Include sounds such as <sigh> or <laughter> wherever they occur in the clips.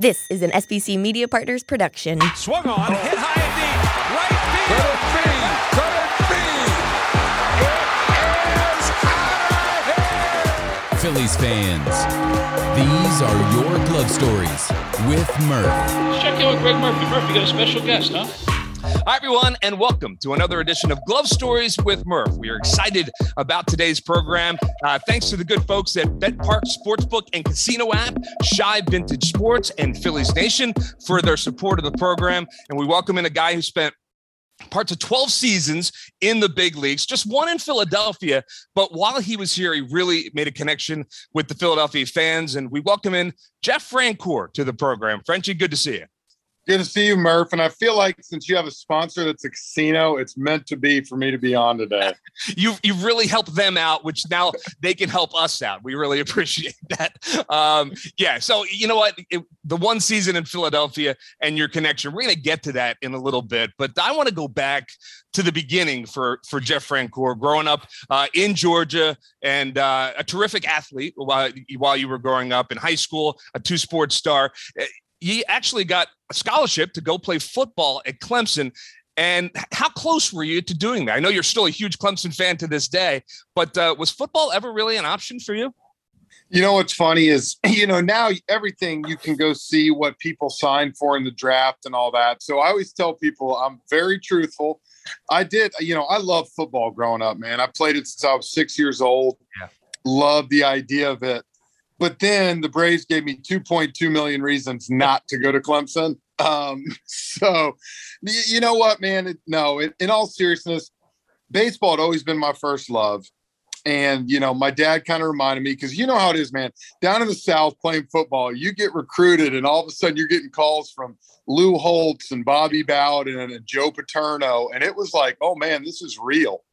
This is an SBC Media Partners production. Swung on, hit high and deep, right field. Phillies fans, these are your glove stories with Murph. Let's check in with Greg Murphy. Murphy, got a special guest, huh? Hi, everyone, and welcome to another edition of Glove Stories with Murph. We are excited about today's program. Uh, thanks to the good folks at BetParx Sportsbook and Casino app, Shibe Vintage Sports, and Phillies Nation for their support of the program. And we welcome in a guy who spent parts of 12 seasons in the big leagues, just one in Philadelphia. But while he was here, he really made a connection with the Philadelphia fans. And we welcome in Jeff Francoeur to the program. Frenchie, good to see you. Good to see you, Murph. And I feel like since you have a sponsor that's a casino, it's meant to be for me to be on today. <laughs> you've you've really helped them out, which now they can help us out. We really <laughs> appreciate that. Um, yeah. So you know what, it, the one season in Philadelphia and your connection, we're going to get to that in a little bit. But I want to go back to the beginning for for Jeff Francoeur, growing up uh, in Georgia and uh, a terrific athlete while while you were growing up in high school, a two sports star you actually got a scholarship to go play football at Clemson. And how close were you to doing that? I know you're still a huge Clemson fan to this day, but uh, was football ever really an option for you? You know what's funny is, <laughs> you know, now everything you can go see what people signed for in the draft and all that. So I always tell people I'm very truthful. I did, you know, I love football growing up, man. I played it since I was six years old. Yeah. Love the idea of it. But then the Braves gave me 2.2 million reasons not to go to Clemson. Um, <laughs> so, you know what, man? It, no, it, in all seriousness, baseball had always been my first love. And, you know, my dad kind of reminded me because you know how it is, man. Down in the South playing football, you get recruited, and all of a sudden you're getting calls from Lou Holtz and Bobby Bowden and Joe Paterno. And it was like, oh, man, this is real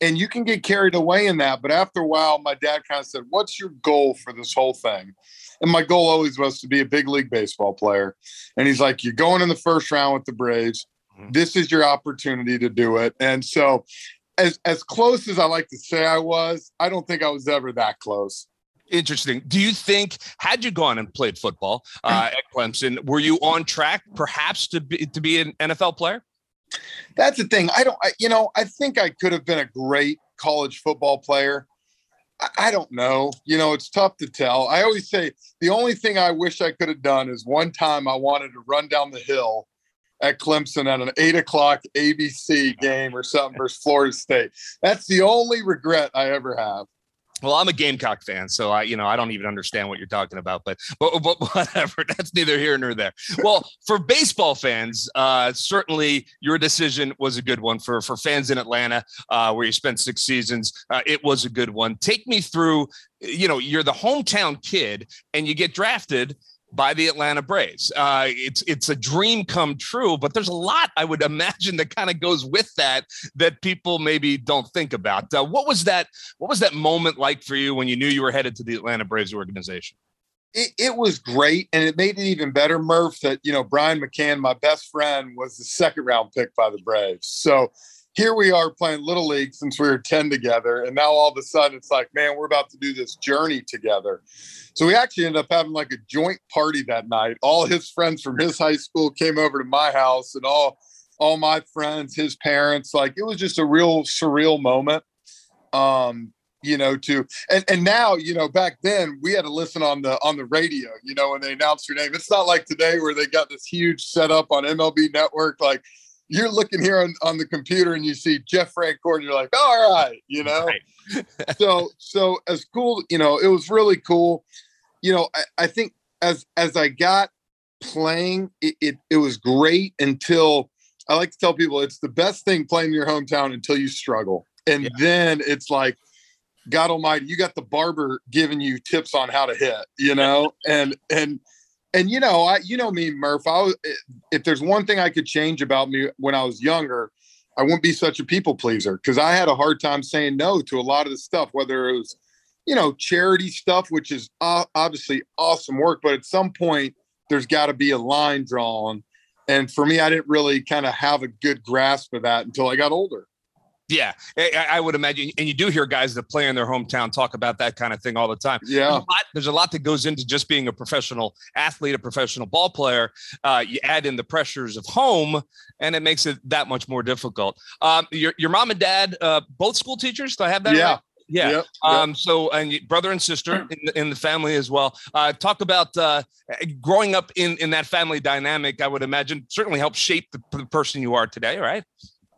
and you can get carried away in that. But after a while, my dad kind of said, What's your goal for this whole thing? And my goal always was to be a big league baseball player. And he's like, You're going in the first round with the Braves. Mm-hmm. This is your opportunity to do it. And so, as, as close as I like to say I was, I don't think I was ever that close. Interesting. Do you think, had you gone and played football uh, at Clemson, were you on track perhaps to be, to be an NFL player? That's the thing. I don't, I, you know, I think I could have been a great college football player. I, I don't know. You know, it's tough to tell. I always say the only thing I wish I could have done is one time I wanted to run down the hill at Clemson at an eight o'clock ABC game or something versus Florida State. That's the only regret I ever have. Well, I'm a Gamecock fan, so I, you know, I don't even understand what you're talking about, but but, but <laughs> whatever. That's neither here nor there. Well, for baseball fans, uh, certainly your decision was a good one. For for fans in Atlanta, uh, where you spent six seasons, uh, it was a good one. Take me through. You know, you're the hometown kid, and you get drafted by the Atlanta Braves. Uh, it's it's a dream come true, but there's a lot I would <laughs> imagine that kind of goes with that that people maybe don't think about. Uh, what was that? What was that moment like for you when you knew you were headed to the Atlanta Braves organization? It, it was great, and it made it even better, Murph. That you know Brian McCann, my best friend, was the second round pick by the Braves. So here we are playing little league since we were 10 together and now all of a sudden it's like man we're about to do this journey together. So we actually ended up having like a joint party that night. All his friends from his high school came over to my house and all all my friends his parents like it was just a real surreal moment um you know to and, and now you know back then we had to listen on the on the radio you know when they announced your name. It's not like today where they got this huge setup on mlb network like you're looking here on, on the computer and you see Jeff Francoeur and you're like, all right, you know. Right. so so as cool, you know, it was really cool. You know, I, I think as as I got playing, it, it, it was great until I like to tell people it's the best thing playing in your hometown until you struggle. And yeah. then it's like, God Almighty, you got the barber giving you tips on how to hit, you know, and and and you know, I you know me, Murph. I was, eh, if there's one thing I could change about me when I was younger, I wouldn't be such a people pleaser because I had a hard time saying no to a lot of the stuff, whether it was, you know, charity stuff, which is obviously awesome work, but at some point there's got to be a line drawn. And for me, I didn't really kind of have a good grasp of that until I got older. Yeah, I, would imagine, and you do hear guys that play in their hometown talk about that kind of thing all the time. Yeah, there's a lot, there's a lot that goes into just being a professional athlete, a professional ball player. Uh, you add in the pressures of home, and it makes it that much more difficult. Um, your your mom and dad, uh, both school teachers. Do I have that? Yeah. Right? Yeah. Yep, Um, so, and brother and sister <clears throat> in the, in the family as well. Uh, talk about uh, growing up in in that family dynamic. I would imagine certainly helped shape the, the person you are today, right?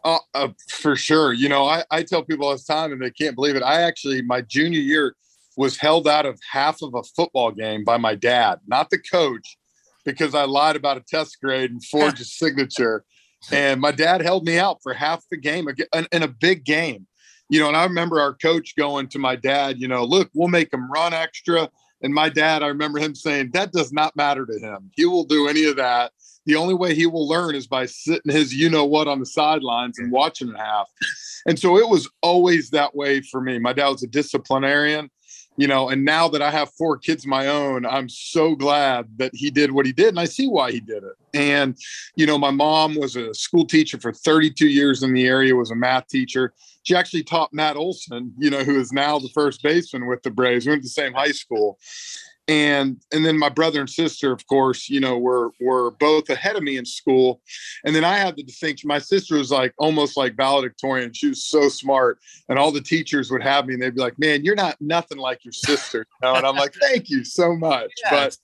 Uh, uh, for sure. You know, I, I tell people all the time, and they can't believe it. I actually, my junior year, was held out of half of a football game by my dad, not the coach, because I lied about a test grade and forged a signature. And my dad held me out for half the game in a big game. You know, and I remember our coach going to my dad, you know, look, we'll make him run extra. And my dad, I remember him saying, that does not matter to him. He will do any of that the only way he will learn is by sitting his you know what on the sidelines and watching it half. And so it was always that way for me. My dad was a disciplinarian, you know, and now that I have four kids my own, I'm so glad that he did what he did. And I see why he did it. And, you know, my mom was a school teacher for 32 years in the area, was a math teacher. She actually taught Matt Olson, you know, who is now the first baseman with the Braves. We went to the same high school and and then my brother and sister of course you know were were both ahead of me in school and then i had the distinction my sister was like almost like valedictorian she was so smart and all the teachers would have me and they'd be like man you're not nothing like your sister you know? and i'm like <laughs> thank you so much Yeah. but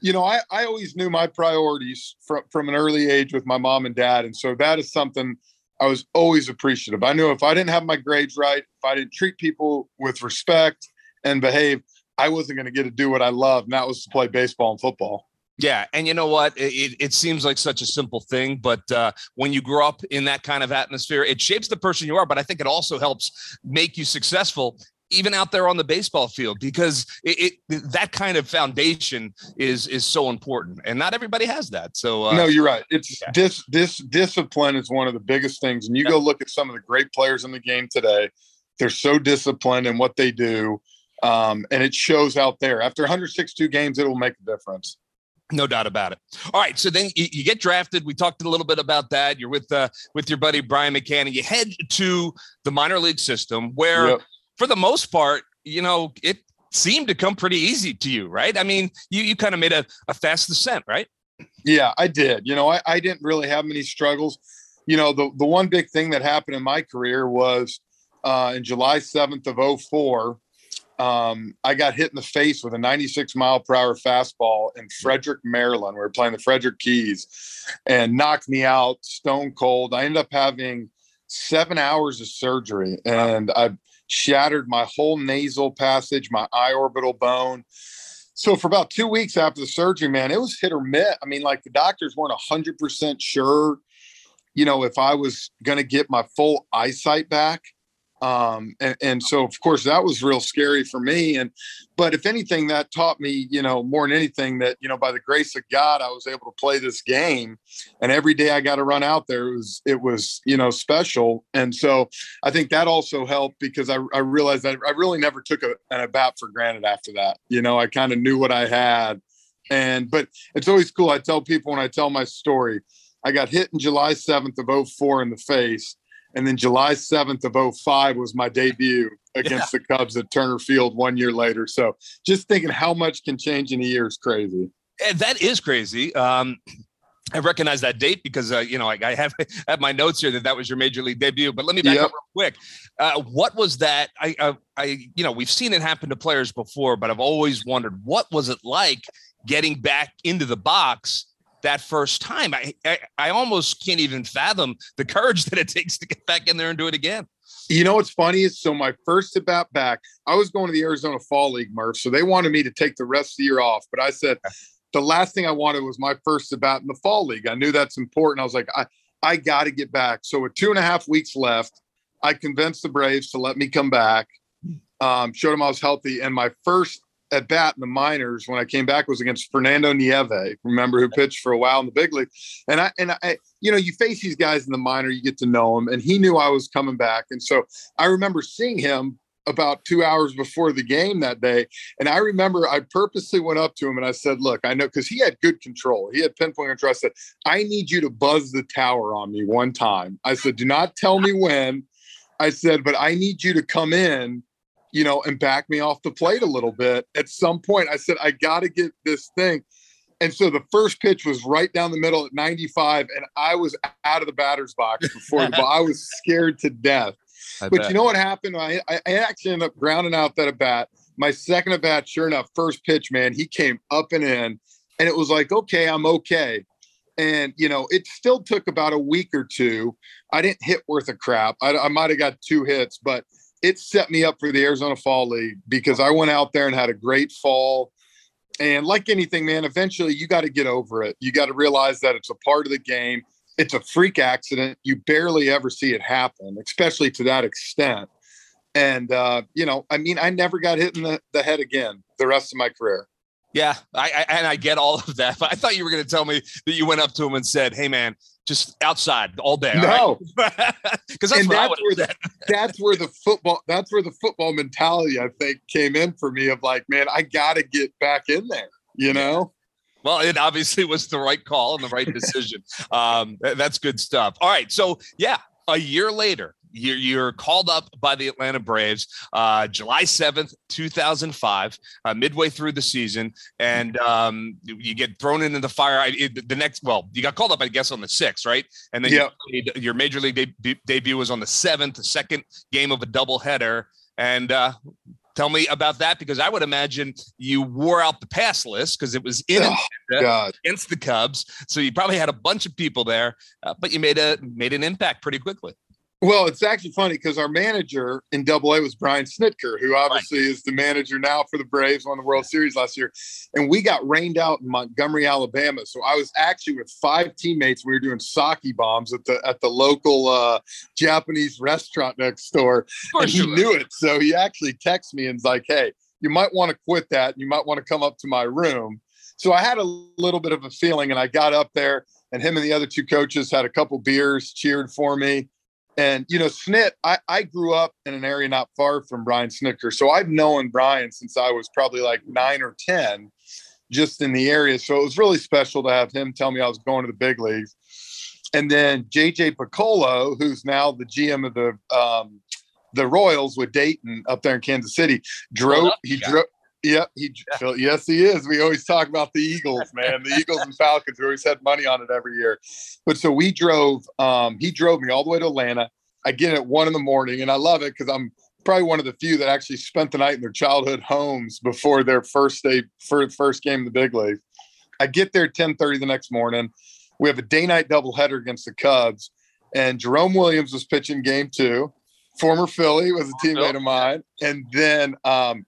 you know I, I always knew my priorities from from an early age with my mom and dad and so that is something i was always appreciative i knew if i didn't have my grades right if i didn't treat people with respect and behave I wasn't going to get to do what I love, and that was to play baseball and football. Yeah, and you know what? It, it, seems like such a simple thing, but uh, when you grow up in that kind of atmosphere, it shapes the person you are. But I think it also helps make you successful, even out there on the baseball field, because it, it that kind of foundation is is so important, and not everybody has that. So uh, no, you're right. It's yeah. this this discipline is one of the biggest things, and you go look at some of the great players in the game today. They're so disciplined in what they do, um, and it shows out there. After 162 games, it will make a difference. No doubt about it. All right, so then you, you get drafted. We talked a little bit about that. You're with uh, with your buddy Brian McCann, and you head to the minor league system, where Yep. for the most part, you know, it seemed to come pretty easy to you, right? I mean, you you kind of made a, a fast descent, right? Yeah, I did. You know, I, I didn't really have many struggles. You know, the, the one big thing that happened in my career was uh, in July 7th of 04, um, I got hit in the face with a 96 mile per hour fastball in Frederick, Maryland. We were playing the Frederick Keys and knocked me out stone cold. I ended up having seven hours of surgery and I shattered my whole nasal passage, my eye orbital bone. So for about two weeks after the surgery, man, it was hit or miss. I mean, like the doctors weren't hundred percent sure, you know, if I was going to get my full eyesight back. Um, and, and so of course that was real scary for me. And, but if anything, that taught me, you know, more than anything that, you know, by the grace of God, I was able to play this game and every day I got to run out there. It was, it was, you know, special. And so I think that also helped because I, I realized that I really never took a, an bat for granted after that. You know, I kind of knew what I had. And, but it's always cool. I tell people when I tell my story, I got hit in July 7th of 04 in the face. And then July 7th of 05 was my debut against the Cubs at Turner Field one year later. So just thinking how much can change in a year is crazy. And that is crazy. Um, I recognize that date because uh, you know I, I have <laughs> have my notes here that that was your major league debut. But let me back Yep. up real quick. Uh, what was that? I, I, I, you know, we've seen it happen to players before, but I've always wondered what was it like getting back into the box that first time. I, I, I almost can't even fathom the courage that it takes to get back in there and do it again. You know what's funny is so my first at bat back, I was going to the Arizona Fall League, Murph. So they wanted me to take the rest of the year off. But I said the last thing I wanted was my first at bat in the Fall League. I knew that's important. I was like, I, I got to get back. So with two and a half weeks left, I convinced the Braves to let me come back. Um, showed them I was healthy. And my first at bat in the minors when I came back was against Fernando Nieve. Remember who pitched for a while in the big league. And I and I, you know, you face these guys in the minor, you get to know them, and he knew I was coming back. And so I remember seeing him about two hours before the game that day. And I remember I purposely went up to him and I said, Look, I know because he had good control. He had pinpoint control. I said, I need you to buzz the tower on me one time. I said, Do not tell me when. I said, but I need you to come in, you know, and back me off the plate a little bit. At some point, I said, I got to get this thing. And so the first pitch was right down the middle at 95, and I was out of the batter's box before the ball. I was <laughs> scared to death. I but bet. you know what happened? I, I actually ended up grounding out that at bat. My second at bat, sure enough, first pitch, man, he came up and in, and it was like, okay, I'm okay. And you know, it still took about a week or two. I didn't hit worth a crap. I, I might have got two hits, but it set me up for the Arizona Fall League because I went out there and had a great fall. And like anything, man, eventually you got to get over it. You got to realize that it's a part of the game. It's a freak accident. You barely ever see it happen, especially to that extent. And uh, you know, I mean, I never got hit in the, the head again the rest of my career. Yeah, I, I and I get all of that. But I thought you were going to tell me that you went up to him and said, "Hey, man, just outside all day." No, because <laughs> that's I that's would where the <laughs> that's where the football that's where the football mentality I think came in for me of like, man, I got to get back in there. You know. Well, it obviously was the right call and the right decision. um, that's good stuff. All right, so yeah, a year later, you're, you're called up by the Atlanta Braves, uh, July 7th, 2005, uh, midway through the season, and um, you, get thrown into the fire. I, it, the next, well, you got called up, I guess, on the 6th, right? And then Yeah. you played- your major league deb- debut was on the 7th, the second game of a doubleheader. And uh, tell me about that because I would imagine you wore out the pass list because it was in Oh, against the Cubs. So you probably had a bunch of people there, uh, but you made a made an impact pretty quickly. Well, it's actually funny because our manager in Double A was Brian Snitker, who obviously is the manager now for the Braves, won the World Series last year. And we got rained out in Montgomery, Alabama. So I was actually with five teammates. We were doing sake bombs at the at the local uh, Japanese restaurant next door, and he knew it. So he actually texted me and was like, "Hey, you might want to quit that. You might want to come up to my room." So I had a little bit of a feeling, and I got up there, and him and the other two coaches had a couple beers, cheered for me. And you know, Snit, I, I grew up in an area not far from Brian Snitker. So I've known Brian since I was probably like nine or 10, just in the area. So it was really special to have him tell me I was going to the big leagues. And then JJ Picollo, who's now the GM of the um, the Royals with Dayton up there in Kansas City, drove he guy. drove Yep, he Phil- yes he is. We always talk about the Eagles, man. The Eagles and Falcons. We always had money on it every year. But so we drove. Um, he drove me all the way to Atlanta. I get in at one in the morning, and I love it because I'm probably one of the few that actually spent the night in their childhood homes before their first day for first game in the big league. I get there at 10:30 the next morning. We have a day night doubleheader against the Cubs, and Jerome Williams was pitching game two. Former Philly was a teammate of mine, and then um,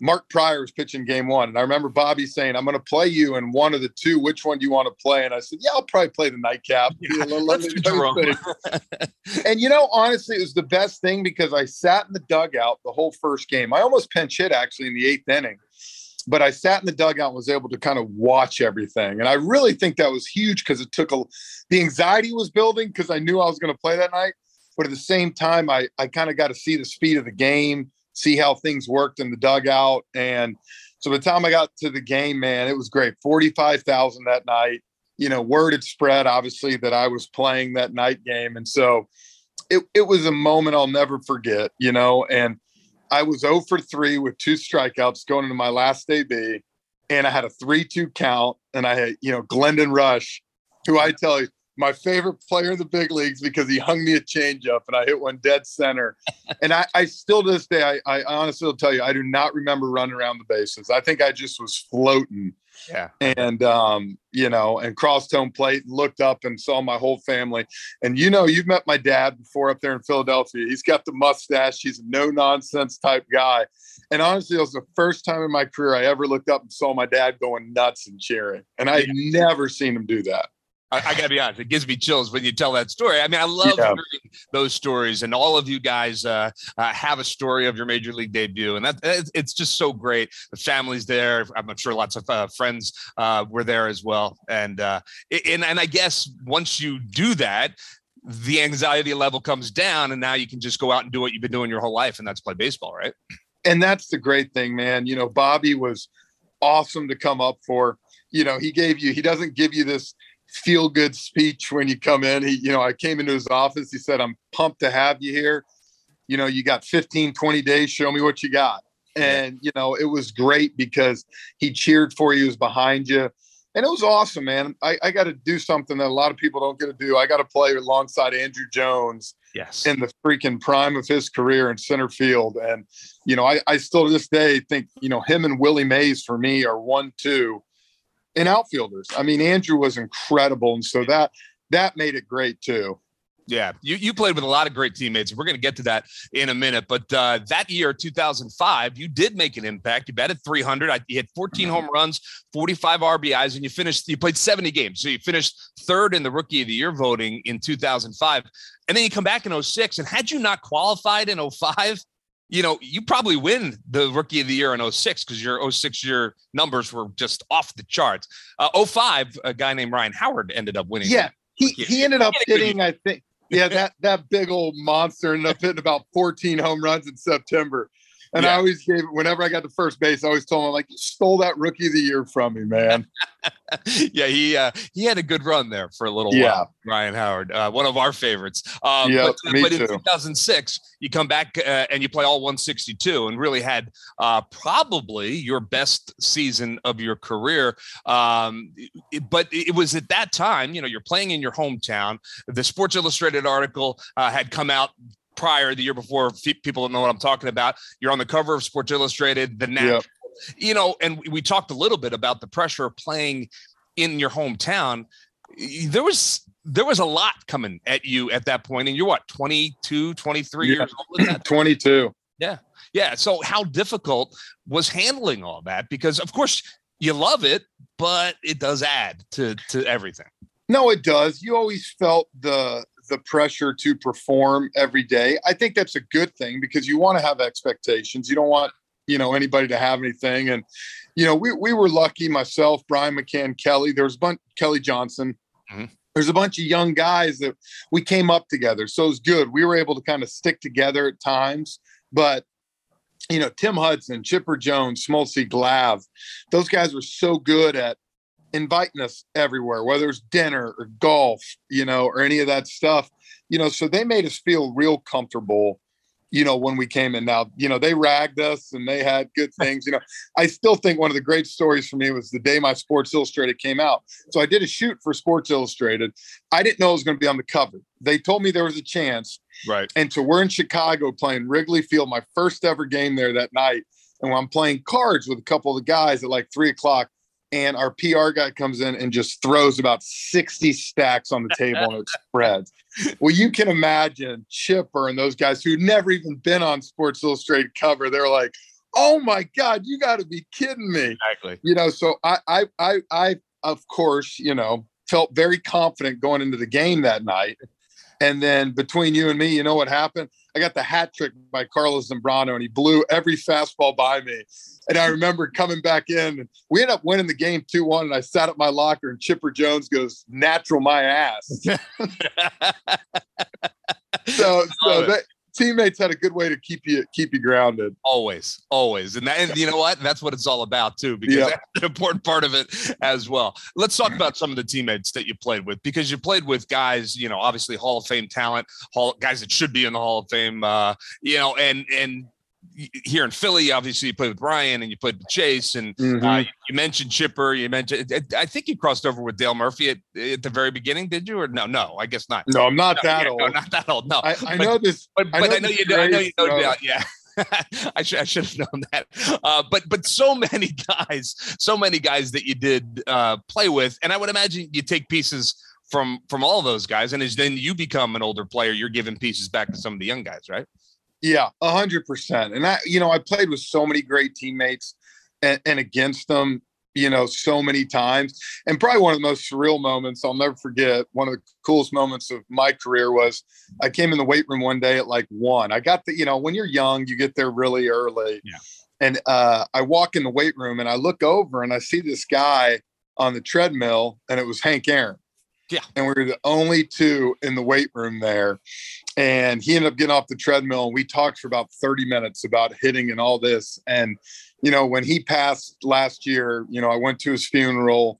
Mark Prior was pitching game one. And I remember Bobby saying, I'm going to play you in one of the two. Which one do you want to play? And I said, Yeah, I'll probably play the nightcap. <laughs> Yeah, <laughs> and you know, honestly, it was the best thing because I sat in the dugout the whole first game. I almost pinch hit actually in the eighth inning, but I sat in the dugout and was able to kind of watch everything. And I really think that was huge because it took a the anxiety was building because I knew I was going to play that night. But at the same time, I, I kind of got to see the speed of the game, see how things worked in the dugout. And so by the time I got to the game, man, it was great. 45,000 that night. You know, word had spread, obviously, that I was playing that night game. And so it, it was a moment I'll never forget, you know. And I was 0 for 3 with two strikeouts going into my last AB. And I had a 3 2 count. And I had, you know, Glendon Rusch, who I tell you, my favorite player in the big leagues because he hung me a changeup and I hit one dead center. <laughs> and I, I still to this day, I, I honestly will tell you, I do not remember running around the bases. I think I just was floating Yeah. and um, you know, and crossed home plate and looked up and saw my whole family. And you know, you've met my dad before up there in Philadelphia. He's got the mustache. He's a no nonsense type guy. And honestly, it was the first time in my career I ever looked up and saw my dad going nuts and cheering. And I had never seen him do that. I, I got to be honest, it gives me chills when you tell that story. I mean, I love Yeah. hearing those stories, and all of you guys uh, uh, have a story of your major league debut, and that it's, it's just so great. The family's there. I'm sure lots of uh, friends uh, were there as well, and uh, and and I guess once you do that. The anxiety level comes down, and now you can just go out and do what you've been doing your whole life, and that's play baseball, right? and that's the great thing, man. You know, Bobby was awesome to come up for. You know, he gave you, he doesn't give you this feel good speech when you come in. He, you know, I came into his office. He said, I'm pumped to have you here. you know, you got 15, 20 days, show me what you got. And, you know, it was great because he cheered for you, he was behind you. And it was awesome, man. I, I got to do something that a lot of people don't get to do. I got to play alongside Andruw Jones Yes. in the freaking prime of his career in center field. And, you know, I, I still to this day think, you know, him and Willie Mays for me are one, two in outfielders. I mean, Andruw was incredible. And so that, that made it great too. Yeah, you, you played with a lot of great teammates. We're going to get to that in a minute. But uh, that year, 2005, you did make an impact. You batted 300. I, you hit 14 home runs, 45 RBIs, and you finished. You played 70 games, so you finished third in the Rookie of the Year voting in 2005. And then you come back in 06. And had you not qualified in 05, you know, you probably win the Rookie of the Year in 06 because your 06 year numbers were just off the charts. Uh, 05, a guy named Ryan Howard ended up winning. Yeah. He, he ended up He had a good hitting, I think, yeah, that, that big old monster ended up hitting about 14 home runs in September. And I always gave, whenever I got to first base, I always told him, like, you stole that rookie of the year from me, man. <laughs> yeah, he uh, he had a good run there for a little Yeah. while. Ryan Howard, uh, one of our favorites. Um, Yeah, but, me but in 2006, you come back uh, and you play all 162, and really had uh, probably your best season of your career. Um, it- but it was at that time, you know, you're playing in your hometown. The Sports Illustrated article uh, had come out prior the year before. People don't know what I'm talking about. You're on the cover of Sports Illustrated, the Nat Yep. you know, and we talked a little bit about the pressure of playing in your hometown. There was there was a lot coming at you at that point, and you're what 22, 23 Yeah. years old. <clears throat> 22. yeah. Yeah. So how difficult was handling all that? Because of course you love it, but it does add to to everything. No, it does. You always felt the the pressure to perform every day. I think that's a good thing because you want to have expectations. You don't want, you know, anybody to have anything. And, you know, we we were lucky, myself, Brian McCann, Kelly. There was a bunch Kelly Johnson. Mhm. There's a bunch of young guys that we came up together. So it was good. We were able to kind of stick together at times. But you know, Tim Hudson, Chipper Jones, Smoltzy Glav, those guys were so good at inviting us everywhere, whether it's dinner or golf, you know, or any of that stuff, you know, so they made us feel real comfortable, you know, when we came in. Now, you know, they ragged us and they had good <laughs> things, you know. I still think one of the great stories for me was the day my Sports Illustrated came out. So I did a shoot for Sports Illustrated. I didn't know it was going to be on the cover. They told me there was a chance. Right. And so we're in Chicago playing Wrigley Field, my first ever game there that night. And when I'm playing cards with a couple of the guys at like three o'clock. And our PR guy comes in and just throws about 60 stacks on the table and it <laughs> spreads. Well, you can imagine Chipper and those guys who'd never even been on Sports Illustrated cover. They're like, oh my God, you got to be kidding me Exactly. you know so I, I i i of course you know felt very confident going into the game that night and then between you and me you know what happened i got the hat trick by carlos zambrano and he blew every fastball by me. And i remember coming back in and we ended up winning the game 2-1 and i sat at my locker and chipper jones goes natural my ass. <laughs> So so that teammates had a good way to keep you keep you grounded Always, always, and that, and you know what? That's what it's all about too, because Yeah. that's an important part of it as well. Let's talk about some of the teammates that you played with, because you played with guys, you know, obviously Hall of Fame talent, Hall guys that should be in the Hall of Fame, uh, you know, and and here in Philly, obviously you played with Brian and you played with Chase, and uh, Mhm. you mentioned Chipper, you mentioned, I think you crossed over with Dale Murphy at, at the very beginning, did you? Or no, no, I guess not. no i'm not No, that yeah, old no, not that old. No, I, I But- know this but I but I know know, you know, I know you know that. Yeah. <laughs> I should I should have known that. Uh, but but so <laughs> many guys, so many guys that you did uh, play with, and I would imagine you take pieces from from all those guys, and as then you become an older player, you're giving pieces back to some of the young guys, right? Yeah, a hundred percent. And I, you know, I played with so many great teammates and, and against them, you know, so many times. And probably one of the most surreal moments I'll never forget. One of the coolest moments of my career was I came in the weight room one day at like one. I got the, you know, when you're young, you get there really early. Yeah. And uh, I walk in the weight room and I look over and I see this guy on the treadmill, and it was Hank Aaron. Yeah. And we were the only two in the weight room there and he ended up getting off the treadmill and we talked for about 30 minutes about hitting and all this and you know when he passed last year you know i went to his funeral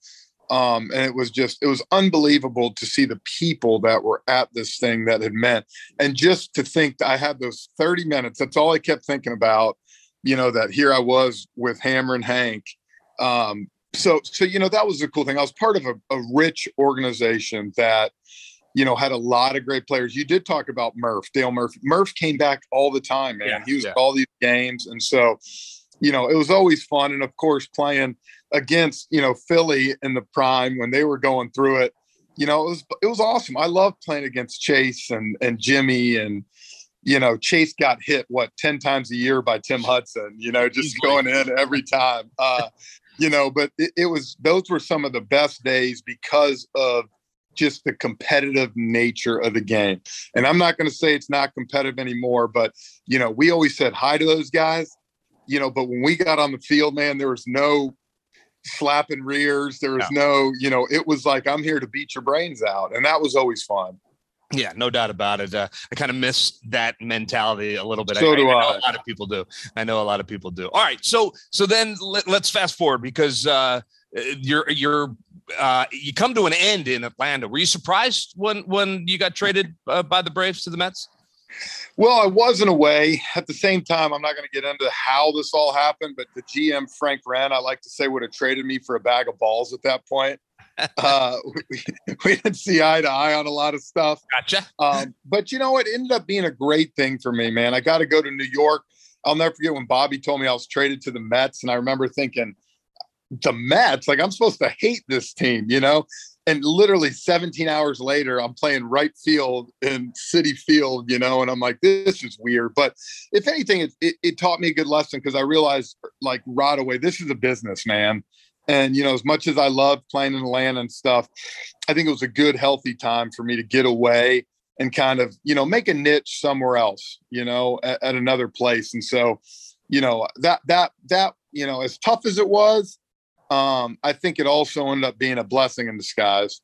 Um, and it was just, it was unbelievable to see the people that were at this thing that had meant. And just to think that I had those 30 minutes, that's all I kept thinking about, you know, that here I was with Hammer and Hank. Um, so, so, you know, that was the cool thing. I was part of a, a rich organization that, you know, had a lot of great players. You did talk about Murph, Dale Murphy. Murph came back all the time, man. Yeah, he was yeah. all these games. And so, you know, it was always fun. And of course, playing against, you know, Philly in the prime when they were going through it, you know, it was it was awesome. I love playing against Chase and and Jimmy and you know, Chase got hit what 10 times a year by Tim Hudson, you know, just going in every time. Uh, you know, but it, it was those were some of the best days because of just the competitive nature of the game. And I'm not going to say it's not competitive anymore, but you know, we always said hi to those guys, you know, but when we got on the field, man, there was no slapping rears. There was no, you know, it was like, I'm here to beat your brains out. And that was always fun. Yeah, no doubt about it. Uh, I kind of miss that mentality a little bit. So I, do I know I. a lot of people do. I know a lot of people do. All right, so so then let, us fast forward because uh, you're you're uh, you come to an end in Atlanta. Were you surprised when when you got traded uh, by the Braves to the Mets? Well, I was in a way. At the same time, I'm not going to get into how this all happened, but the GM, Frank Wren, I like to say, would have traded me for a bag of balls at that point. <laughs> uh, we, we didn't see eye to eye on a lot of stuff. Gotcha. Um, but you know, it ended up being a great thing for me, man. I got to go to New York. I'll never forget when Bobby told me I was traded to the Mets, and I remember thinking, the Mets, like I'm supposed to hate this team, you know? And literally 17 hours later, I'm playing right field in Citi Field, you know, and I'm like, this is weird. But if anything, it, it, it taught me a good lesson because I realized, like, right away, this is a business, man. And, you know, as much as I loved playing in Atlanta and stuff, I think it was a good, healthy time for me to get away and kind of, you know, make a niche somewhere else, you know, at, at another place. And so, you know, that, that, that, you know, as tough as it was, um, I think it also ended up being a blessing in disguise.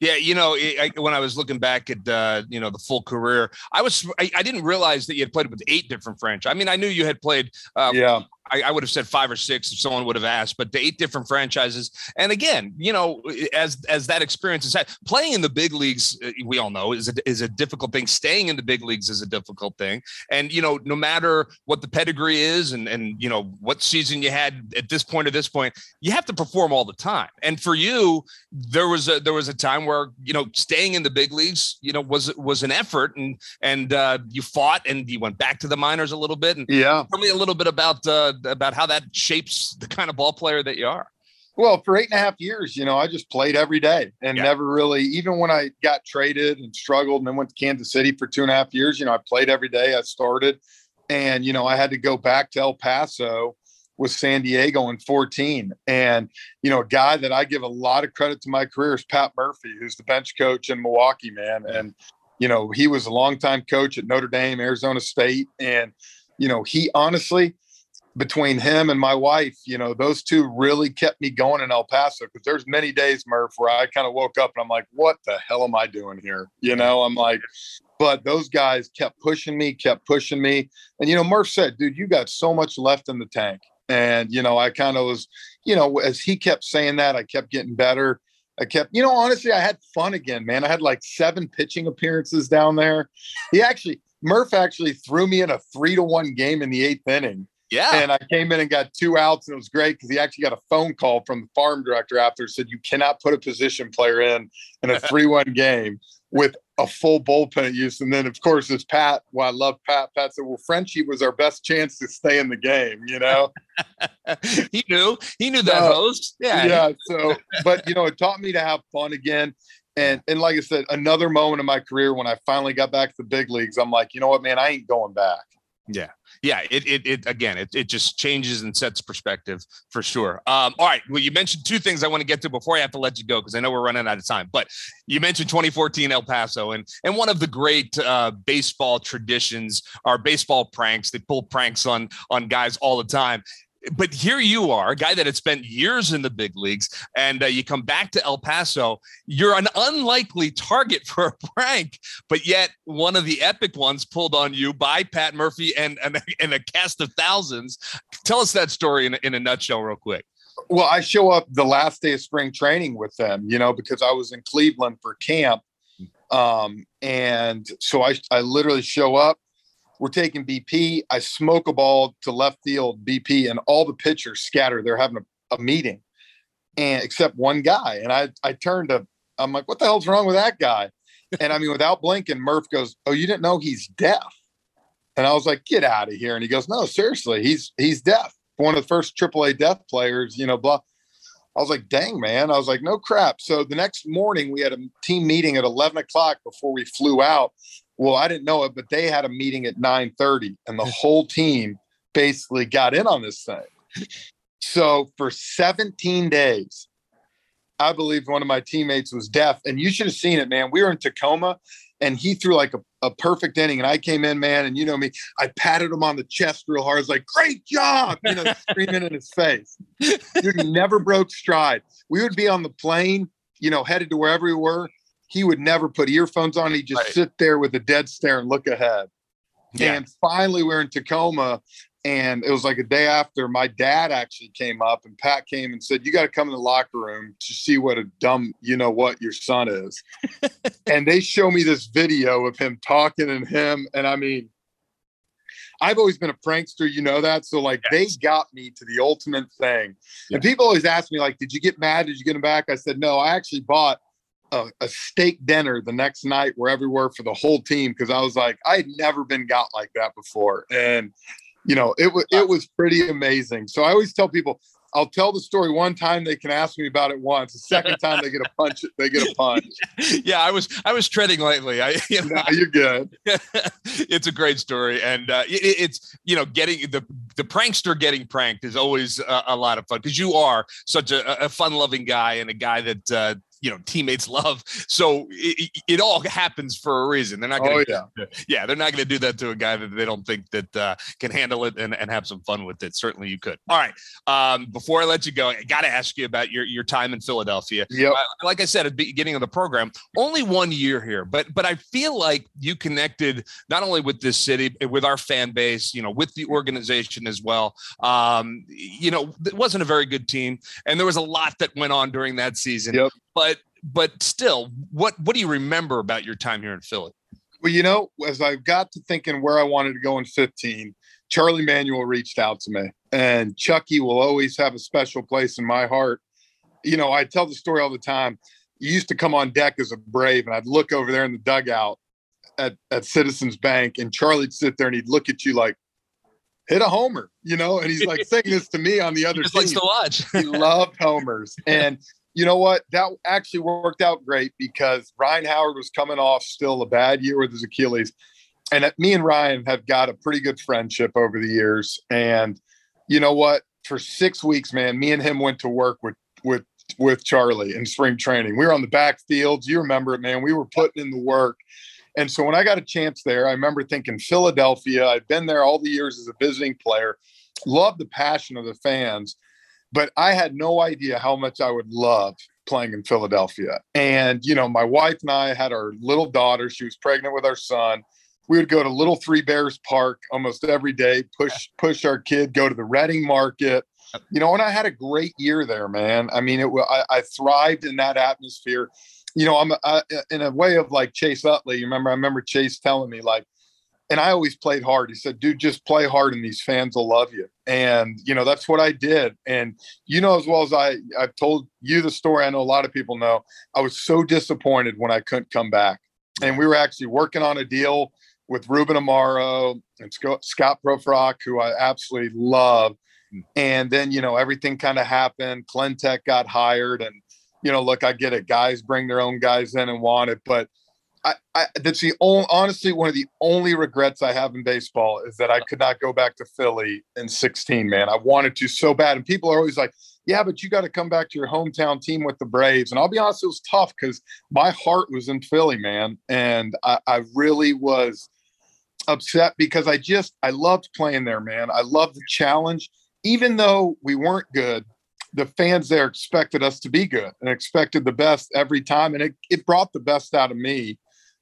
Yeah, you know, I, when I was looking back at uh, you know the full career, I was I, I, didn't realize that you had played with eight different franchises. I mean, I knew you had played. Uh, yeah, I, I, would have said five or six if someone would have asked, but the eight different franchises. And again, you know, as as that experience is had, playing in the big leagues, uh, we all know is a, is a difficult thing. Staying in the big leagues is a difficult thing. And you know, no matter what the pedigree is, and and you know what season you had at this point or this point, you have to perform all the time. And for you, there was a there was a time where you know staying in the big leagues, you know, was was an effort, and and uh, you fought and you went back to the minors a little bit. And yeah, tell me a little bit about. Uh, about how that shapes the kind of ball player that you are. Well, for eight and a half years, you know, I just played every day and yeah. never really, even when I got traded and struggled and then went to Kansas City for two and a half years, you know, I played every day. I started and, you know, I had to go back to El Paso with San Diego in 14. And, you know, a guy that I give a lot of credit to my career is Pat Murphy, who's the bench coach in Milwaukee, man. And, you know, he was a longtime coach at Notre Dame, Arizona State. And, you know, he honestly, between him and my wife, you know, those two really kept me going in El Paso because there's many days, Murph, where I kind of woke up and I'm like, what the hell am I doing here? You know, I'm like, but those guys kept pushing me, kept pushing me. And, you know, Murph said, dude, you got so much left in the tank. And, you know, I kind of was, you know, as he kept saying that, I kept getting better. I kept, you know, honestly, I had fun again, man. I had like seven pitching appearances down there. He actually, Murph actually threw me in a three to one game in the eighth inning. Yeah. And I came in and got two outs, and it was great because he actually got a phone call from the farm director after said you cannot put a position player in in a <laughs> three-one game with a full bullpen use. And then of course it's Pat. Well, I love Pat. Pat said, Well, Frenchie was our best chance to stay in the game, you know. <laughs> he knew he knew that uh, host. Yeah. Yeah. So but you know, it taught me to have fun again. And and like I said, another moment in my career when I finally got back to the big leagues, I'm like, you know what, man, I ain't going back. Yeah. Yeah. It, it, it again, it, it just changes and sets perspective for sure. Um, all right. Well, you mentioned two things I want to get to before I have to let you go because I know we're running out of time. But you mentioned 2014 El Paso, and and one of the great uh, baseball traditions are baseball pranks. They pull pranks on on guys all the time but here you are, a guy that had spent years in the big leagues, and uh, you come back to El Paso. You're an unlikely target <laughs> for a prank, but yet one of the epic ones pulled on you by Pat Murphy and and, and a cast of thousands. Tell us that story in, in a nutshell, real quick. Well, I show up the last day of spring training with them, you know, because I was in Cleveland for camp. Um, and so I, I literally show up. We're taking BP. I smoke a ball to left field BP, and all the pitchers scatter. They're having a, a meeting, and except one guy. And I, I turned to, I'm like, what the hell's wrong with that guy? And I mean, without blinking, Murph goes, "Oh, you didn't know he's deaf?" And I was like, "Get out of here!" And he goes, "No, seriously, he's he's deaf. One of the first AAA deaf players, you know." Blah. I was like, "Dang, man!" I was like, "No crap." So the next morning, we had a team meeting at eleven o'clock before we flew out. Well, I didn't know it, but they had a meeting at nine thirty, and the whole team basically got in on this thing. So for 17 days, I believe one of my teammates was deaf, and you should have seen it, man. We were in Tacoma, and he threw like a, a perfect inning, and I came in, man, and you know me, I patted him on the chest real hard. I was like, "Great job!" You know, <laughs> screaming in his face. Dude, he never broke stride. We would be on the plane, you know, headed to wherever we were. He would never put earphones on. He'd just Right. sit there with a dead stare and look ahead. Yeah. And finally, we're in Tacoma, and it was like a day after my dad actually came up, and Pat came and said, "You got to come in the locker room to see what a dumb, you know what, your son is." <laughs> and they show me this video of him talking and him, and I mean, I've always been a prankster, you know that. So like, they got me to the ultimate thing. And people always ask me like, "Did you get mad? Did you get him back?" I said, "No, I actually bought." A, a steak dinner the next night we're everywhere for the whole team because I was like I had never been got like that before. And you know it was it was pretty amazing. So i always tell people i'll tell the story one time they can ask me about it once. The second time they get a punch they get a punch. <laughs> Yeah, I was I was treading lightly. I <laughs> you know, no, you're good. <laughs> It's a great story, and uh, it, it's you know getting the the prankster getting pranked is always a, a lot of fun because you are such a, a fun loving guy and a guy that uh, you know teammates love. So it, it- all happens for a reason. They're not going oh to yeah yeah, they're not going to do that to a guy that they don't think that uh, can handle it and, and have some fun with it. Certainly, you could. All right. Um, before I let you go, I got to ask you about your your time in Philadelphia. yep Uh, like I said at the beginning of the program, only one year here, but but I feel like you connected not only with this city, with our fan base, you know, with the organization as well. Um, you know, it wasn't a very good team, and there was a lot that went on during that season. Yep. But but still, what what do you remember about your time here in Philly? well you know as i got to thinking where i wanted to go in 15 charlie manuel reached out to me and chucky will always have a special place in my heart you know i tell the story all the time you used to come on deck as a brave and i'd look over there in the dugout at, at citizens bank and charlie'd sit there and he'd look at you like hit a homer you know and he's like saying this to me on the <laughs> other team likes to watch. he <laughs> loved homers. And you know what? That actually worked out great because Ryan Howard was coming off still a bad year with his Achilles. And me and Ryan have got a pretty good friendship over the years. And you know what? For six weeks, man, me and him went to work with with with Charlie in spring training. We were on the backfields. You remember it, man. We were putting in the work. And so when I got a chance there, I remember thinking Philadelphia. I've been there all the years as a visiting player, loved the passion of the fans but I had no idea how much I would love playing in Philadelphia. And, you know, my wife and I had our little daughter. She was pregnant with our son. We would go to Little Three Bears Park almost every day, push push our kid, go to the Reading Market. You know, and I had a great year there, man. I mean, it I, I thrived in that atmosphere. You know, I'm I, in a way of like Chase Utley. You remember? I remember Chase telling me like, and I always played hard. He said, dude, just play hard and these fans will love you. And, you know, that's what I did. And, you know, as well as I, I've told you the story, I know a lot of people know, I was so disappointed when I couldn't come back. And we were actually working on a deal with Ruben Amaro and Scott Proefrock, who I absolutely love. And then, you know, everything kind of happened. Klentak got hired. And, you know, look, I get it. Guys bring their own guys in and want it. But I, I that's the only honestly one of the only regrets I have in baseball is that I uh-huh. could not go back to Philly in 16, man. I wanted to so bad. And people are always like, yeah, but you got to come back to your hometown team with the Braves. And I'll be honest, it was tough because my heart was in Philly, man. And I, I really was upset because I just I loved playing there, man. I loved the challenge. Even though we weren't good, the fans there expected us to be good and expected the best every time. And it, it brought the best out of me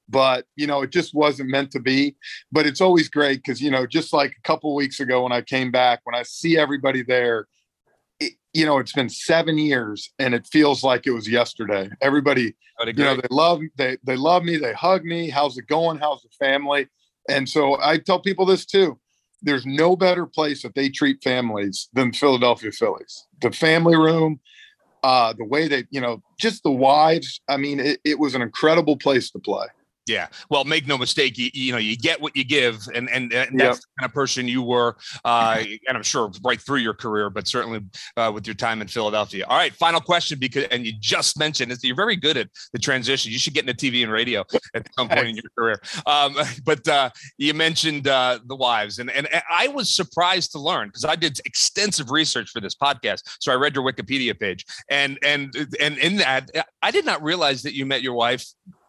but you know it just wasn't meant to be but it's always great because you know just like a couple weeks ago when i came back when i see everybody there it, you know, it's been seven years and it feels like it was yesterday. Everybody, you know, they love they they love me, they hug me. How's it going? How's the family? And so I tell people this too. There's no better place that they treat families than Philadelphia Phillies. The family room, uh, the way they, you know, just the wives. I mean, it, it was an incredible place to play. Yeah. Well, make no mistake, you, you know, you get what you give. And, and, and that's yep. the kind of person you were. Uh, and I'm sure right through your career, but certainly uh, with your time in Philadelphia. All right. Final question because, and you just mentioned is you're very good at the transition. You should get into TV and radio <laughs> at some point in your career. Um, <laughs> but uh, you mentioned uh, the wives and, and I was surprised to learn because I did extensive research for this podcast. So I read your Wikipedia page and, and, and in that, I did not realize that you met your wife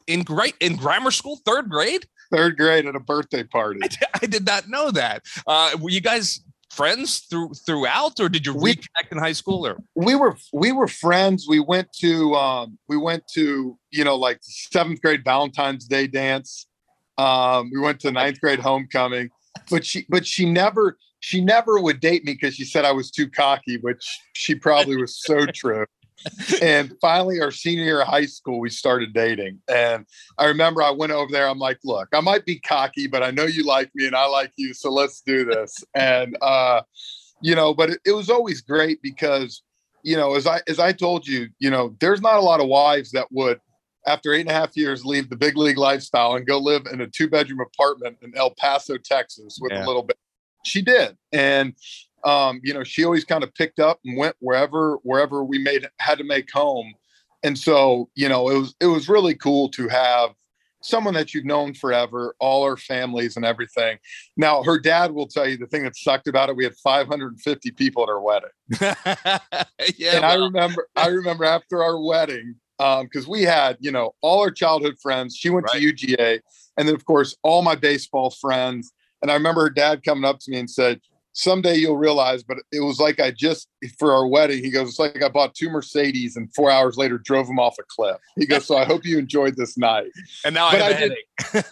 in great in grammar school, third grade. Third grade at a birthday party. I, I did not know that. Uh, were you guys friends through throughout, or did you we, reconnect in high school? Or we were we were friends. We went to um, we went to you know like seventh grade Valentine's Day dance. Um, we went to ninth grade homecoming, but she but she never she never would date me because she said I was too cocky, which she probably was so <laughs> true and finally, our senior year of high school, we started dating. And I remember I went over there. I'm like, look, I might be cocky, but I know you like me and I like you. So let's do this. and, uh, you know, but it, it was always great because, you know, as I, as I told you, you know, there's not a lot of wives that would, after eight and a half years, leave the big league lifestyle and go live in a two bedroom apartment in El Paso, Texas with yeah. a little bit. She did. And um, you know, she always kind of picked up and went wherever wherever we made had to make home. And so, you know, it was it was really cool to have someone that you've known forever, all our families and everything. Now, her dad will tell you the thing that sucked about it. We had 550 people at our wedding. <laughs> yeah, and well. I remember, I remember after our wedding, because um, we had, you know, all our childhood friends. She went right. to UGA, and then of course all my baseball friends. And I remember her dad coming up to me and said, someday you'll realize, but it was like I just for our wedding, he goes, it's like I bought two Mercedes and four hours later drove them off a cliff. He goes, so I hope you enjoyed this night. And now but I, I did,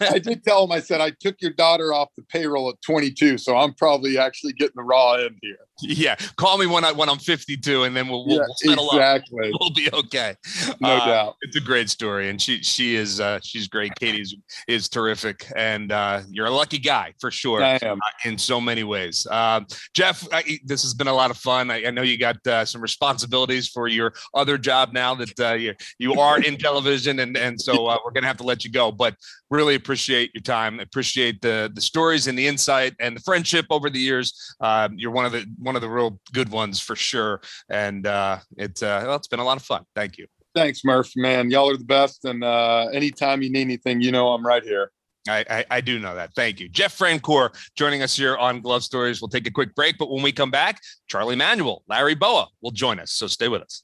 <laughs> I did tell him, I said, I took your daughter off the payroll at 22. So I'm probably actually getting the raw end here. Yeah. Call me when I, when I'm 52 and then we'll, we'll, yeah, settle exactly. up. We'll be okay. No uh, doubt. It's a great story. And she, she is, uh, she's great. Katie's is terrific. And, uh, you're a lucky guy for sure. I am. Uh, in so many ways. Um, Jeff, I, this has been a lot of fun. I, I know you got, uh, some responsibilities for your other job now that uh, you, you are in television. And, and so uh, we're going to have to let you go. But really appreciate your time. Appreciate the, the stories and the insight and the friendship over the years. Uh, you're one of the one of the real good ones for sure. And uh, it's uh, well, it's been a lot of fun. Thank you. Thanks, Murph. Man, y'all are the best. And uh, anytime you need anything, you know I'm right here. I, I, I, do know that. Thank you. Jeff Francoeur joining us here on Glove Stories. We'll take a quick break, but when we come back, Charlie Manuel, Larry Bowa will join us. So stay with us.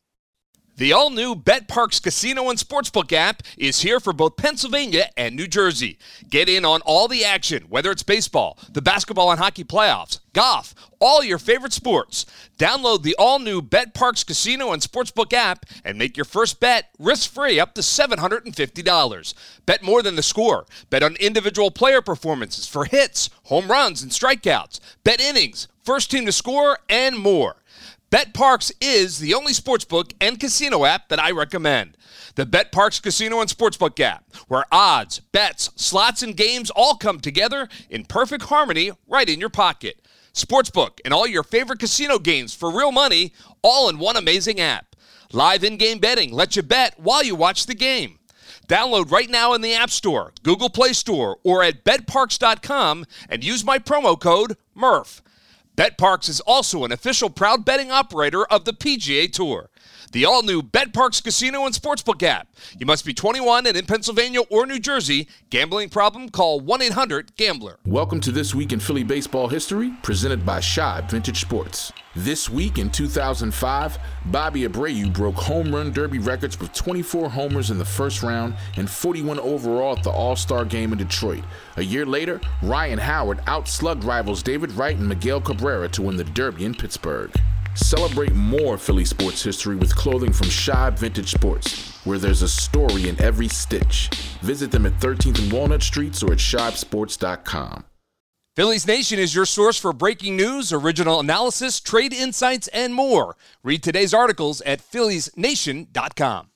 The all new BetParx Casino and Sportsbook app is here for both Pennsylvania and New Jersey. Get in on all the action, whether it's baseball, the basketball and hockey playoffs, golf, all your favorite sports. Download the all new BetParx Casino and Sportsbook app and make your first bet risk free up to $750. Bet more than the score. Bet on individual player performances for hits, home runs, and strikeouts. Bet innings, first team to score, and more. BetParx is the only sportsbook and casino app that I recommend. The BetParx Casino and Sportsbook app, where odds, bets, slots, and games all come together in perfect harmony right in your pocket. Sportsbook and all your favorite casino games for real money, all in one amazing app. Live in game betting lets you bet while you watch the game. Download right now in the App Store, Google Play Store, or at betparx.com and use my promo code MURPH. BetParx is also an official proud betting operator of the PGA Tour. The all new BetParx Casino and Sportsbook app. You must be 21 and in Pennsylvania or New Jersey. Gambling problem? Call 1 800 Gambler. Welcome to This Week in Philly Baseball History, presented by Shibe Vintage Sports. This week in 2005, Bobby Abreu broke home run derby records with 24 homers in the first round and 41 overall at the All Star game in Detroit. A year later, Ryan Howard outslugged rivals David Wright and Miguel Cabrera to win the Derby in Pittsburgh. Celebrate more Philly sports history with clothing from Shibe Vintage Sports, where there's a story in every stitch. Visit them at 13th and Walnut Streets or at shibesports.com. Phillies Nation is your source for breaking news, original analysis, trade insights, and more. Read today's articles at philliesnation.com.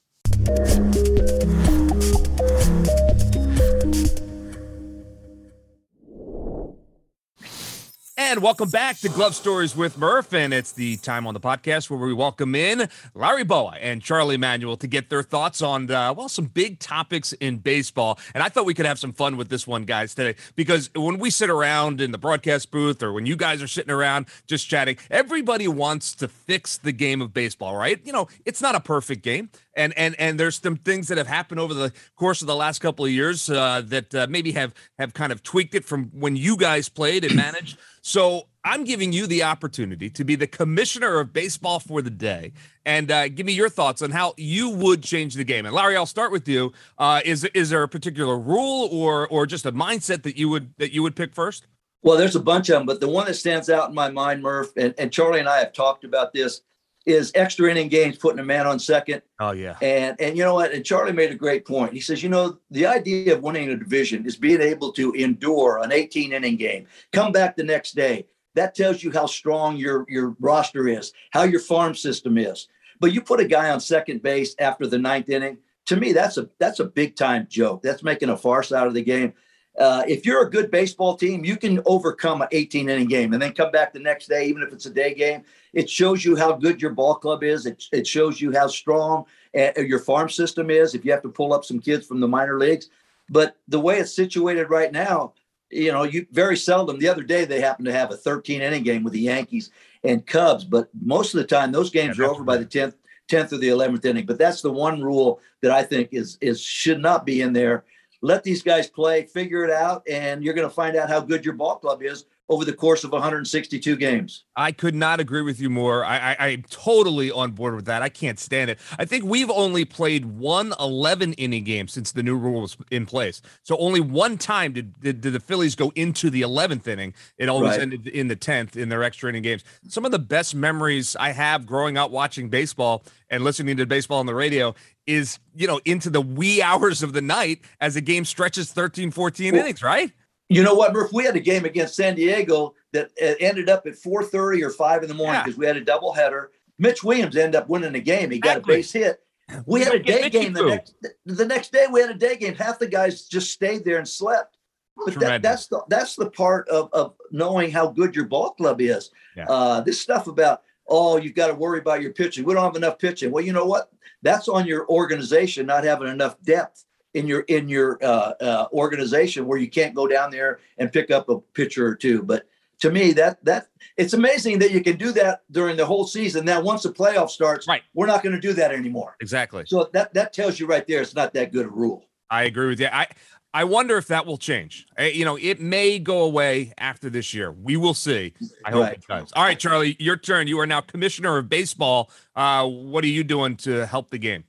And welcome back to Glove Stories with Murph. And it's the time on the podcast where we welcome in Larry Bowa and Charlie Manuel to get their thoughts on, uh, well, some big topics in baseball. And I thought we could have some fun with this one, guys, today, because when we sit around in the broadcast booth or when you guys are sitting around just chatting, everybody wants to fix the game of baseball, right? You know, it's not a perfect game and and and there's some things that have happened over the course of the last couple of years uh, that uh, maybe have have kind of tweaked it from when you guys played and managed. So I'm giving you the opportunity to be the commissioner of baseball for the day, and uh, give me your thoughts on how you would change the game. And Larry, I'll start with you. Uh, is is there a particular rule or or just a mindset that you would that you would pick first? Well, there's a bunch of them, but the one that stands out in my mind, Murph, and, and Charlie and I have talked about this, is extra inning games, putting a man on second. Oh yeah. And and you know what? And Charlie made a great point. He says, you know, the idea of winning a division is being able to endure an 18 inning game, come back the next day. That tells you how strong your your roster is, how your farm system is. But you put a guy on second base after the ninth inning. To me, that's a that's a big time joke. That's making a farce out of the game. Uh, if you're a good baseball team, you can overcome an 18 inning game and then come back the next day, even if it's a day game. It shows you how good your ball club is. It, it shows you how strong uh, your farm system is if you have to pull up some kids from the minor leagues. But the way it's situated right now, you know, you very seldom. The other day they happened to have a 13 inning game with the Yankees and Cubs, but most of the time those games yeah, are over by the 10th, 10th or the 11th inning. But that's the one rule that I think is is should not be in there let these guys play, figure it out, and you're going to find out how good your ball club is over the course of 162 games. I could not agree with you more. I, I, am totally on board with that. I can't stand it. I think we've only played one 11 inning game since the new rule was in place. So only one time did, did, did the Phillies go into the 11th inning. It always right. ended in the 10th in their extra inning games. Some of the best memories I have growing up watching baseball and listening to baseball on the radio is, you know, into the wee <laughs> hours of the night as the game stretches 13, 14 well, innings, right? You know what, Murph? We had a game against San Diego that uh, ended up at 4:30 or 5 in the morning because yeah. we had a doubleheader. Mitch Williams ended up winning the game. He got exactly. a base hit. We had a day game the next the next day. We had a day game. Half the guys just stayed there and slept. But that, that's the that's the part of, of knowing how good your ball club is. Yeah. Uh, this stuff about oh you've got to worry about your pitching. We don't have enough pitching. Well, you know what? That's on your organization not having enough depth in your in your uh, uh, organization where you can't go down there and pick up a pitcher or two. But to me, that that it's amazing that you can do that during the whole season. Now, once the playoff starts, right, we're not going to do that anymore. Exactly. So that that tells you right there, it's not that good a rule. I agree with you. I I wonder if that will change. You know, it may go away after this year. We will see. I hope right. it does. All right, Charlie, your turn. You are now commissioner of baseball. Uh, what are you doing to help the game?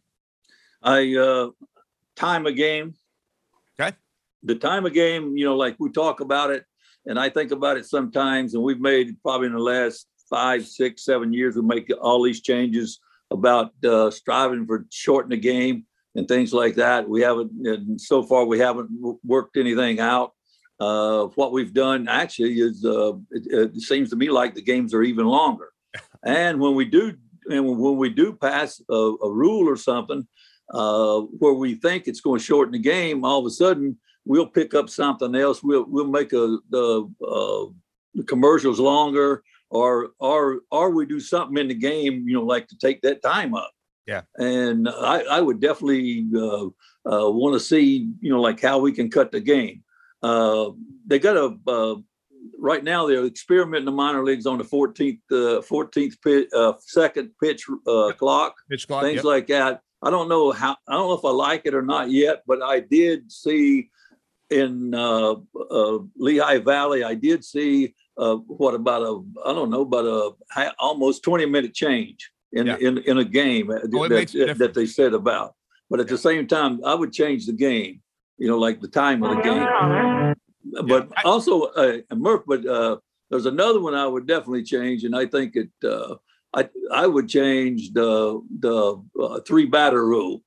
I uh, time a game. Okay. The time of game, you know, like we talk about it, and I think about it sometimes, and we've made probably in the last five, six, seven years, we make all these changes about uh, striving for shorten the game and things like that. We haven't, and so far, we haven't worked anything out. Uh, what we've done actually is uh, it, it, seems to me like the games are even longer. <laughs> and when we do, and when we do pass a, a rule or something, uh, where we think it's going to shorten the game, all of a sudden we'll pick up something else. We'll we'll make a the, uh, the commercials longer, or or or we do something in the game, you know, like to take that time up. Yeah, and I, I would definitely uh, uh, want to see, you know, like how we can cut the game. Uh, they got a uh, right now they're experimenting the minor leagues on the 14th uh, 14th pitch, uh, second pitch uh, clock, pitch clock, things yep. like that. I don't know how I don't know if I like it or not yet, but I did see in uh, uh, Lehigh Valley, I did see uh, what about a I don't know about a almost twenty minute change in yeah. in, in a game uh, oh, that, that, they said about. But at yeah. the same time, I would change the game. You know, like the time of the game. But yeah. also, uh, Murph. But uh, there's another one I would definitely change, and I think it. Uh, I I would change the the uh, three batter rule,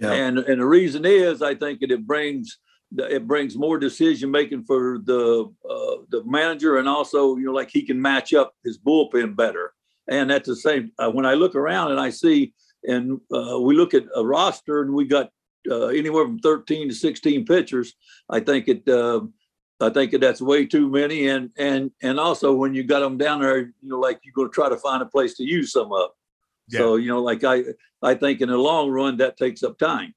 yeah. and and the reason is I think that it brings it brings more decision making for the uh, the manager, and also you know like he can match up his bullpen better. And at the same, uh, when I look around and I see, and uh, we look at a roster, and we got uh, anywhere from 13 to 16 pitchers. I think it. I think that's way too many, and and and also when you got them down there, you know, like you're going to try to find a place to use some of. Yeah. So you know, like I I think in the long run that takes up time.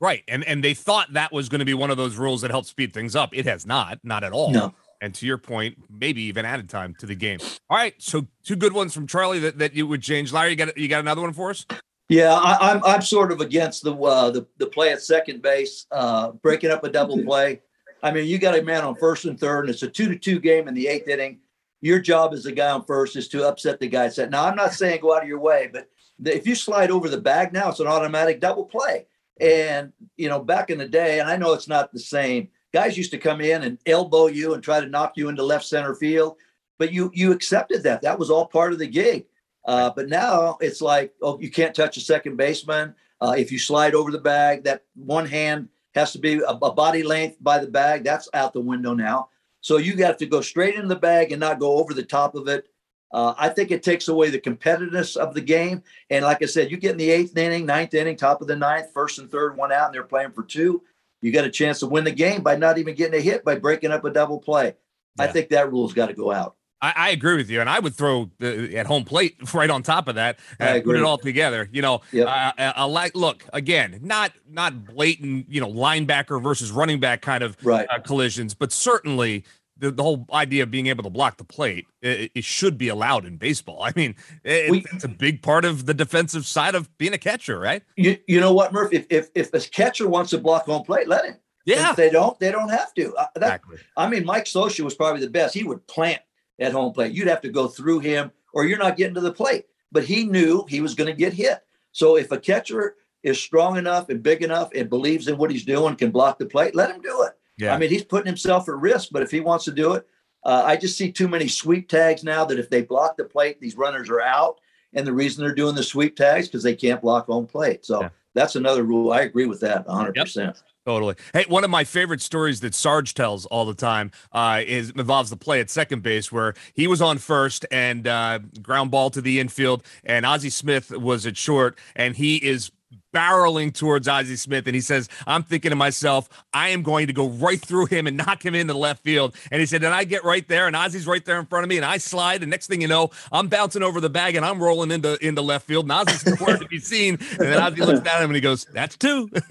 Right, and and they thought that was going to be one of those rules that helped speed things up. It has not, not at all. No. And to your point, maybe even added time to the game. All right, so two good ones from Charlie that, that you would change. Larry, you got you got another one for us? Yeah, I, am I'm, I'm sort of against the uh, the the play at second base, uh, breaking up a double play. I mean, you got a man on first and third, and it's a two to two game in the eighth inning. Your job as a guy on first is to upset the guy set. Now, I'm not saying go out of your way, but if you slide over the bag now, it's an automatic double play. And you know, back in the day, and I know it's not the same. Guys used to come in and elbow you and try to knock you into left center field, but you you accepted that. That was all part of the gig. Uh, but now it's like, oh, you can't touch a second baseman. Uh, if you slide over the bag, that one hand has to be a, a, body length by the bag. That's out the window now. So you got to go straight into the bag and not go over the top of it. Uh, I think it takes away the competitiveness of the game. And like I said, you get in the eighth inning, ninth inning, top of the ninth, first and third, one out, and they're playing for two. You got a chance to win the game by not even getting a hit by breaking up a double play. Yeah. I think that rule's got to go out. I, I, agree with you, and I would throw the, at home plate <laughs> right on top of that and put it all together. You know, yep. uh, I, like look again, not not blatant, you know, linebacker versus running back kind of right. uh, collisions, but certainly the, the whole idea of being able to block the plate it, it should be allowed in baseball. <laughs> I mean, it, we, it's a big part of the defensive side of being a catcher, right? You you know what, Murph? If if if a catcher wants to block home plate, let him. Yeah, if they don't, they don't have to. Uh, that, exactly. I mean, Mike Scioscia was probably the best. He would plant at home plate. You'd have to go through him, or you're not getting to the plate. But he knew he was going to get hit. So if a catcher is strong enough and big enough and believes in what he's doing, can block the plate, let him do it. Yeah. I mean, he's putting himself at risk, but if he wants to do it, uh, I just see too many sweep tags now that if they block the plate, these runners are out. And the reason they're doing the sweep tags because they can't block home plate. So yeah. that's another rule. I agree with that 100%. Yep. Totally. Hey, one of my favorite stories that Sarge tells all the time uh, is involves the play at second base where he was on first and uh, ground ball to the infield, and Ozzie Smith was at short, and he is barreling towards Ozzie Smith, and he says, I'm thinking to myself, I am going to go right through him and knock him into left field. And he said, and I get right there, and Ozzie's right there in front of me, and I slide, and next thing you know, I'm bouncing over the bag and I'm rolling into into left field, and Ozzie's nowhere to be <laughs> seen. And then Ozzie looks down at him and he goes, That's two. <laughs>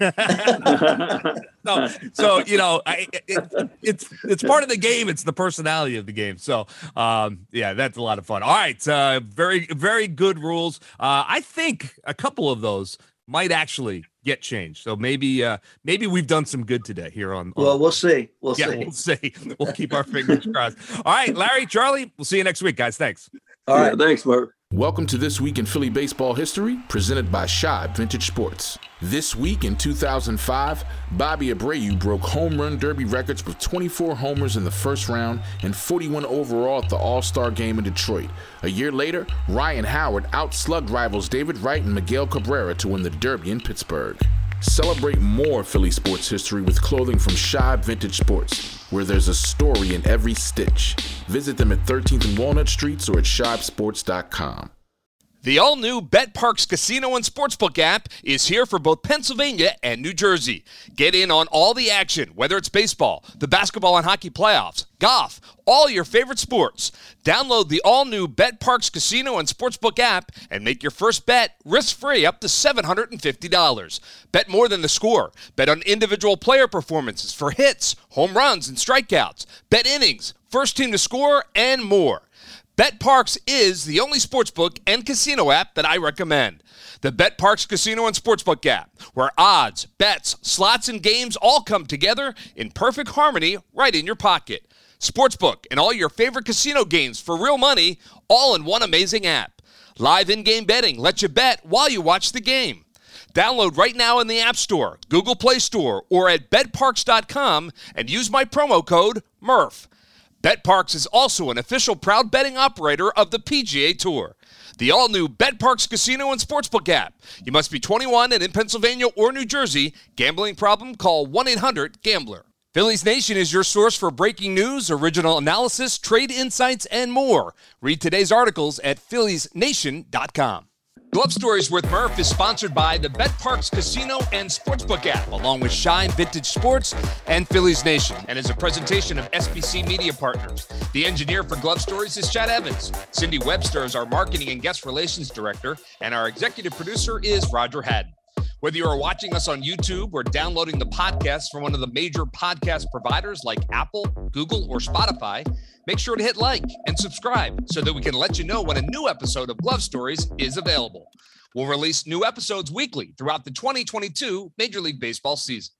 so, so you know, I, it, it's it's part of the game. It's the personality of the game. So, um, yeah, that's a lot of fun. All right, uh, very very good rules. Uh, I think a couple of those might actually get changed. So maybe uh maybe we've done some good today here on, on Well, we'll see. We'll yeah, see. We'll see. We'll keep our fingers <laughs> crossed. All right, Larry, Charlie, we'll see you next week, guys. Thanks. All right, yeah, thanks, Mark. Welcome to This Week in Philly Baseball History, presented by Shibe Vintage Sports. This week in 2005, Bobby Abreu broke home run derby records with 24 homers in the first round and 41 overall at the All Star game in Detroit. A year later, Ryan Howard outslugged rivals David Wright and Miguel Cabrera to win the Derby in Pittsburgh. Celebrate more Philly sports history with clothing from Shibe Vintage Sports, where there's a story in every stitch. Visit them at 13th and Walnut Streets or at shibesports.com. The all new BetParx Casino and Sportsbook app is here for both Pennsylvania and New Jersey. Get in on all the action, whether it's baseball, the basketball and hockey playoffs, golf, all your favorite sports. Download the all new BetParx Casino and Sportsbook app and make your first bet risk free up to $750. Bet more than the score. Bet on individual player performances for hits, home runs, and strikeouts. Bet innings, first team to score, and more. BetParx is the only sportsbook and casino app that I recommend. The BetParx Casino and Sportsbook app, where odds, bets, slots, and games all come together in perfect harmony right in your pocket. Sportsbook and all your favorite casino games for real money, all in one amazing app. Live in game betting lets you bet while you watch the game. Download right now in the App Store, Google Play Store, or at betparx.com and use my promo code MURPH. BetParx is also an official proud betting operator of the PGA Tour. The all new BetParx Casino and Sportsbook app. You must be 21 and in Pennsylvania or New Jersey. Gambling problem? Call 1 800 Gambler. Phillies Nation is your source for breaking news, original analysis, trade insights, and more. Read today's articles at philliesnation.com. Glove Stories with Murph is sponsored by the BetParx Casino and Sportsbook app, along with Shibe Vintage Sports and Phillies Nation, and is a presentation of SBC Media Partners. The engineer for Glove Stories is Chad Evans. Cindy Webster is our marketing and guest relations director, and our executive producer is Roger Haddon. Whether you are watching us on YouTube or downloading the podcast from one of the major podcast providers like Apple, Google, or Spotify, make sure to hit like and subscribe so that we can let you know when a new episode of Glove Stories is available. We'll release new episodes weekly throughout the 2022 Major League Baseball season.